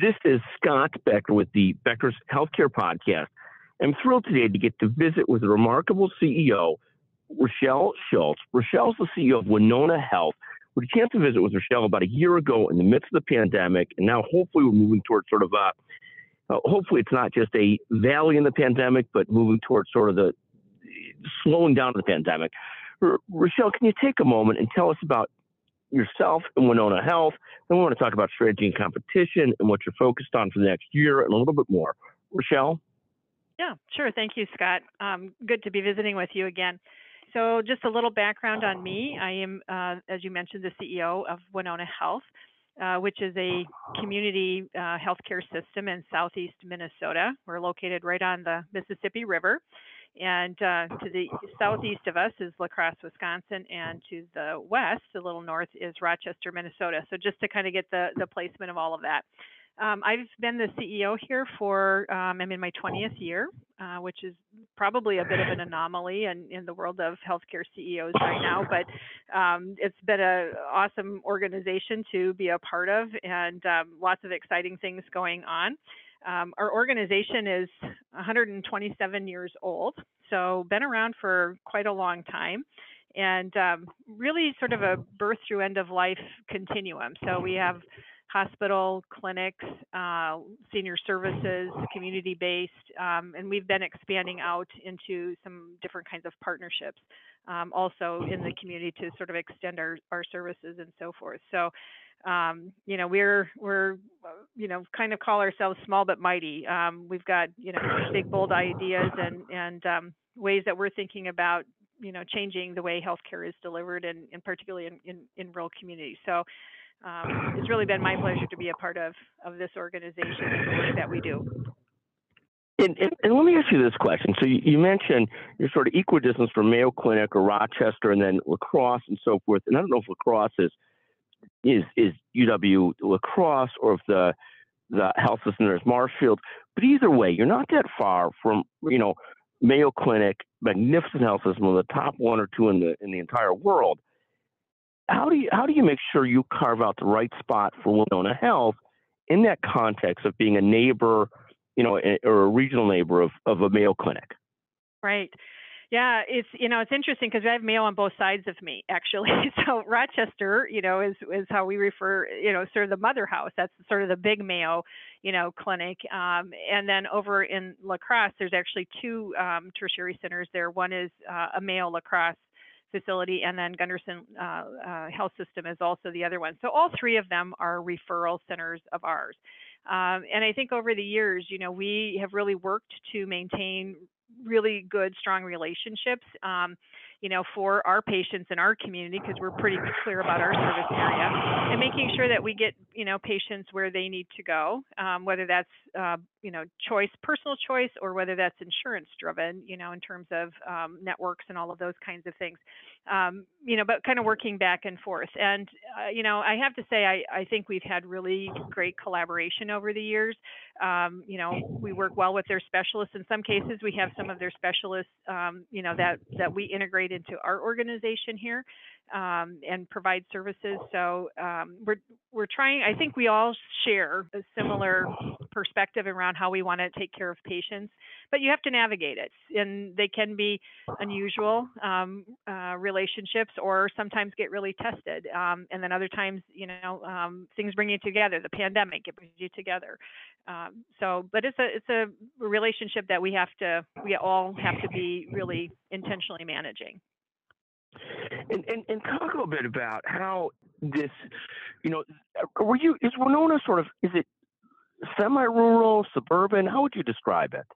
This is Scott Becker with the Becker's Healthcare Podcast. I'm thrilled today to get to visit with a remarkable CEO, Rochelle Schultz. Rochelle's the CEO of Winona Health. We had a chance to visit with Rochelle about a year ago in the midst of the pandemic, and now hopefully we're moving towards sort of a, uh, hopefully it's not just a valley in the pandemic, but moving towards sort of the slowing down of the pandemic. R- Rochelle, can you take a moment and tell us about yourself and Winona Health? Then we want to talk about strategy and competition and what you're focused on for the next year and a little bit more. Rochelle? Yeah, sure. Thank you, Scott. Um, good to be visiting with you again. So, just a little background on me. I am, uh, as you mentioned, the CEO of Winona Health, uh, which is a community uh, healthcare system in southeast Minnesota. We're located right on the Mississippi River. And uh, to the southeast of us is La Crosse, Wisconsin, and to the west, a little north, is Rochester, Minnesota. So, just to kind of get the, the placement of all of that. Um, I've been the CEO here for, um, I'm in my 20th year, uh, which is probably a bit of an anomaly in, in the world of healthcare CEOs right now, but um, it's been an awesome organization to be a part of and um, lots of exciting things going on. Um, our organization is 127 years old, so been around for quite a long time and um, really sort of a birth through end of life continuum. So we have hospital, clinics, uh, senior services, community based, um, and we've been expanding out into some different kinds of partnerships um, also in the community to sort of extend our, our services and so forth. So, um, you know, we're we're you know kind of call ourselves small but mighty. Um, we've got you know big bold ideas and and um, ways that we're thinking about you know changing the way healthcare is delivered and, and particularly in, in, in rural communities. So um, it's really been my pleasure to be a part of of this organization and the work that we do. And, and, and, let me ask you this question. So you, you, mentioned you're sort of equidistance from Mayo Clinic or Rochester, and then La Crosse and so forth. And I don't know if La Crosse is is is UW La Crosse or if the the health system is Marshfield. But either way, you're not that far from you know Mayo Clinic, magnificent health system, one of the top one or two in the in the entire world how do you how do you make sure you carve out the right spot for Winona Health in that context of being a neighbor, you know, or a regional neighbor of, of a Mayo Clinic? Right. Yeah, it's you know it's interesting because I have Mayo on both sides of me actually. So Rochester, you know, is is how we refer, you know, sort of the mother house. That's sort of the big Mayo, you know, clinic. Um, and then over in La Crosse, there's actually two um, tertiary centers there. One is uh, a Mayo La Crosse facility, and then Gundersen uh, uh, Health System is also the other one. So all three of them are referral centers of ours. Um, and I think over the years, you know, we have really worked to maintain really good, strong relationships. Um, you know, for our patients in our community because we're pretty clear about our service area and making sure that we get, you know, patients where they need to go, um, whether that's, uh, you know, choice, personal choice, or whether that's insurance driven, you know, in terms of um, networks and all of those kinds of things. Um, you know, but kind of working back and forth. And, uh, you know, I have to say, I, I think we've had really great collaboration over the years. Um, you know, we work well with their specialists. In some cases, we have some of their specialists, um, you know, that, that we integrate into our organization here um, and provide services. So um, we're we're trying. I think we all share a similar perspective around how we want to take care of patients, but you have to navigate it, and they can be unusual um, uh, relationships, or sometimes get really tested, um, and then other times, you know, um, things bring you together. The pandemic it brings you together. Um, so, but it's a it's a relationship that we have to we all have to be really intentionally managing. And, and and talk a little bit about how this, you know, were you is Winona sort of is it semi-rural, suburban? How would you describe it?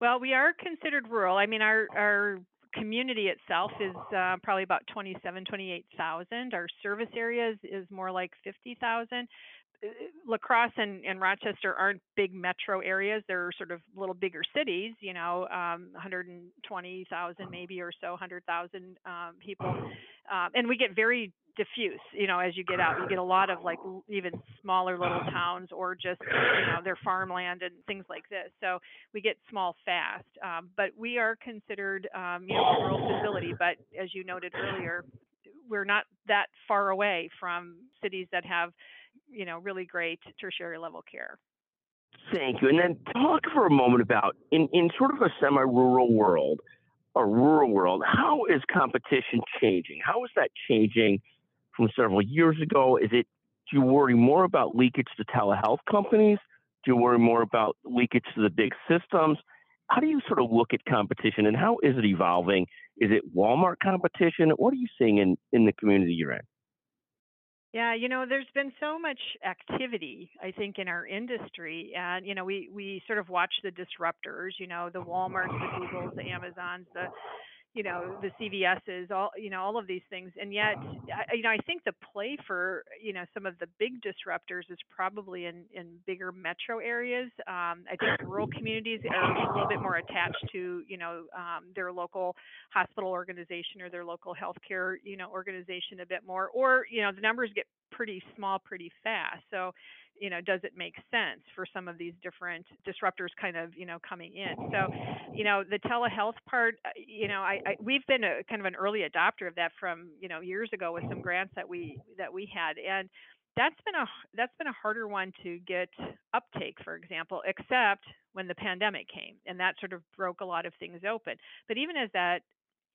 Well, we are considered rural. I mean, our our community itself is uh, probably about 27, 28,000. Our service areas is more like 50,000. Uh, La Crosse and, and, Rochester aren't big metro areas. They're sort of little bigger cities, you know, um, 120,000 maybe or so, 100,000 um, people. Um, and we get very diffuse, you know, as you get out. You get a lot of like even smaller little towns or just, you know, their farmland and things like this. So we get small fast. Um, but we are considered, um, you know, a rural facility. But as you noted earlier, we're not that far away from cities that have you know, really great tertiary level care. Thank you. And then talk for a moment about in, in sort of a semi-rural world, a rural world, how is competition changing? How is that changing from several years ago? Is it do you worry more about leakage to telehealth companies? Do you worry more about leakage to the big systems? How do you sort of look at competition and how is it evolving? Is it Walmart competition? What are you seeing in, in the community you're in? Yeah, you know, there's been so much activity, I think, in our industry, and you know, we we sort of watch the disruptors, you know, the WalMarts, the Googles, the Amazons, the you know the CVS's, all you know, all of these things, and yet, I, you know, I think the play for you know some of the big disruptors is probably in in bigger metro areas. Um, I think rural communities are a little bit more attached to you know um, their local hospital organization or their local healthcare you know organization a bit more, or you know the numbers get pretty small pretty fast. So you know, does it make sense for some of these different disruptors kind of, you know, coming in? So, you know, the telehealth part, uh, you know, I, I we've been a kind of an early adopter of that from, you know, years ago with some grants that we that we had, and that's been a that's been a harder one to get uptake, for example, except when the pandemic came, and that sort of broke a lot of things open. But even as that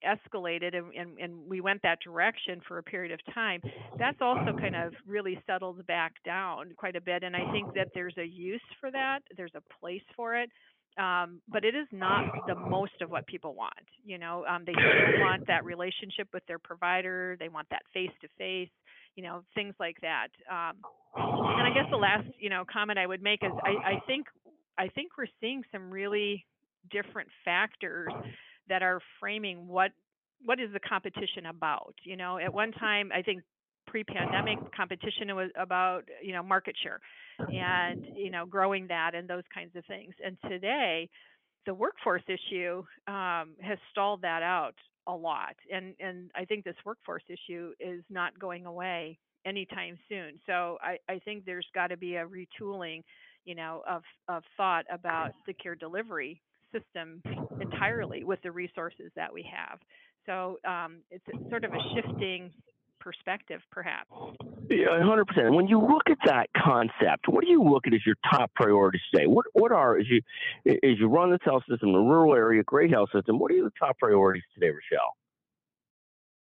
escalated and, and, and, we went that direction for a period of time, that's also kind of really settled back down quite a bit. And I think that there's a use for that, there's a place for it. Um, but it is not the most of what people want. You know, um, they still want that relationship with their provider. They want that face to face. You know, things like that. Um, and I guess the last, you know, comment I would make is I, I think I think we're seeing some really different factors that are framing what what is the competition about you know? At one time i think pre-pandemic competition was about you know market share and you know growing that and those kinds of things. And today the workforce issue um, has stalled that out a lot. And and i think this workforce issue is not going away anytime soon. So i i think there's got to be a retooling you know of of thought about the care delivery system entirely with the resources that we have. So um, it's sort of a shifting perspective, perhaps. Yeah, 100%. When you look at that concept, what do you look at as your top priorities today? What what are as you as you run the health system in a rural area, great health system? What are your top priorities today, Rochelle?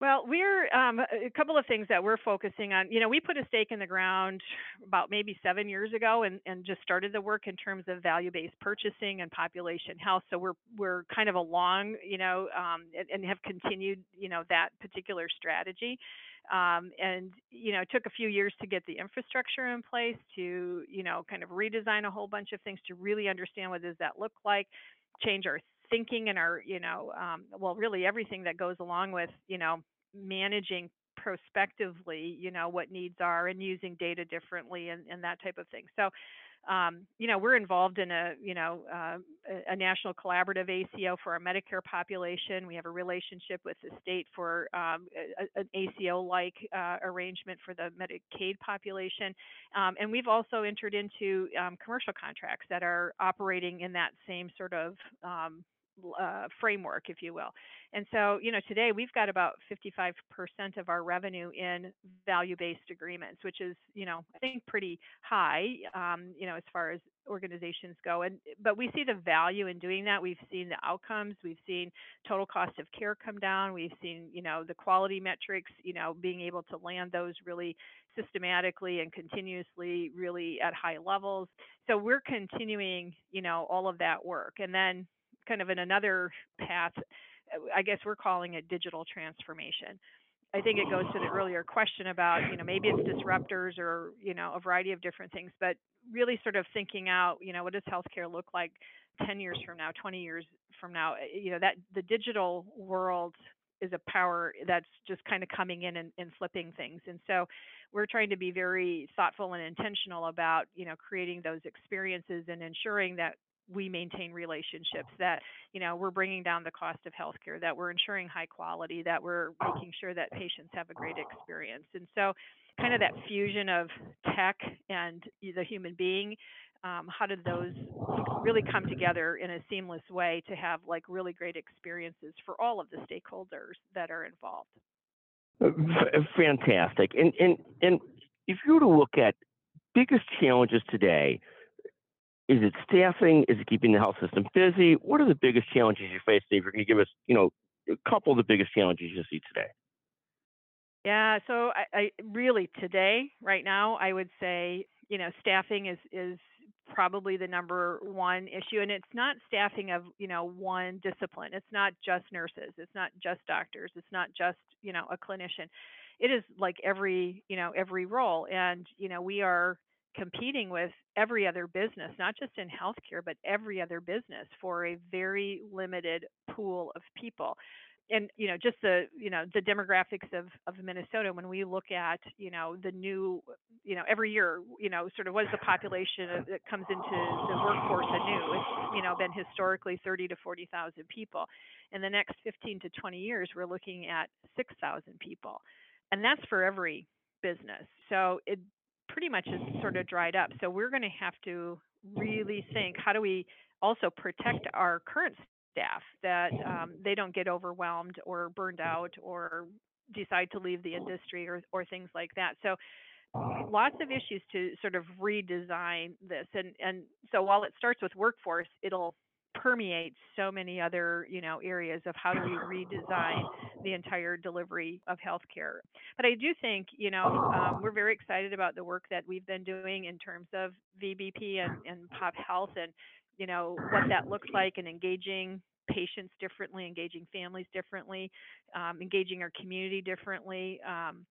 Well, we're um, a couple of things that we're focusing on. You know, we put a stake in the ground about maybe seven years ago, and, and just started the work in terms of value-based purchasing and population health. So we're we're kind of along, you know, um, and, and, have continued, you know, that particular strategy. Um, and you know, it took a few years to get the infrastructure in place to, you know, kind of redesign a whole bunch of things to really understand what does that look like, change our thinking and our you know um, well really everything that goes along with you know managing prospectively you know what needs are and using data differently and, and that type of thing so um, you know we're involved in a you know uh, a national collaborative ACO for our Medicare population. We have a relationship with the state for um, a, an ACO-like uh, arrangement for the Medicaid population, um, and we've also entered into um, commercial contracts that are operating in that same sort of um, uh, framework, if you will. And so, you know, today we've got about 55% of our revenue in value-based agreements, which is, you know, I think pretty high, um, you know, as far as organizations go. And but we see the value in doing that. We've seen the outcomes. We've seen total cost of care come down. We've seen, you know, the quality metrics, you know, being able to land those really systematically and continuously, really at high levels. So we're continuing, you know, all of that work. And then kind of in another path. Uh, I guess we're calling it digital transformation. I think it goes to the earlier question about, you know, maybe it's disruptors or, you know, a variety of different things, but really sort of thinking out, you know, what does healthcare look like 10 years from now, 20 years from now? Uh, you know, that the digital world is a power that's just kind of coming in and, and flipping things. And so we're trying to be very thoughtful and intentional about, you know, creating those experiences and ensuring that we maintain relationships that you know we're bringing down the cost of healthcare that we're ensuring high quality that we're making sure that patients have a great experience. And so kind of that fusion of tech and the human being um, how did those really come together in a seamless way to have like really great experiences for all of the stakeholders that are involved? Fantastic. And and and if you were to look at biggest challenges today? Is it staffing? Is it keeping the health system busy? What are the biggest challenges you face, Dave? You're going to give us, you know, a couple of the biggest challenges you see today. Yeah, so I, I really today, right now, I would say, you know, staffing is is probably the number one issue and it's not staffing of you know one discipline it's not just nurses it's not just doctors it's not just you know a clinician it is like every you know every role and you know we are competing with every other business not just in healthcare but every other business for a very limited pool of people. And you know just the you know the demographics of of Minnesota when we look at you know the new you know every year you know sort of what is the population that comes into the workforce anew it's you know been historically 30 to 40,000 people. In the next 15 to 20 years we're looking at 6,000 people. And that's for every business. So it pretty much is sort of dried up so we're going to have to really think how do we also protect our current staff that um, they don't get overwhelmed or burned out or decide to leave the industry or, or things like that. So lots of issues to sort of redesign this and and so while it starts with workforce it'll permeate so many other you know areas of how do we redesign the entire delivery of healthcare but i do think you know um, we're very excited about the work that we've been doing in terms of vbp and, and pop health and you know what that looks like and engaging patients differently, engaging families differently, um, engaging our community differently, um,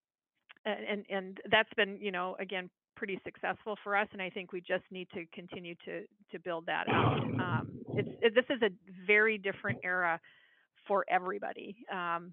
and and that's been you know again pretty successful for us, and I think we just need to continue to to build that out. Um, it's it, this is a very different era for everybody. Um,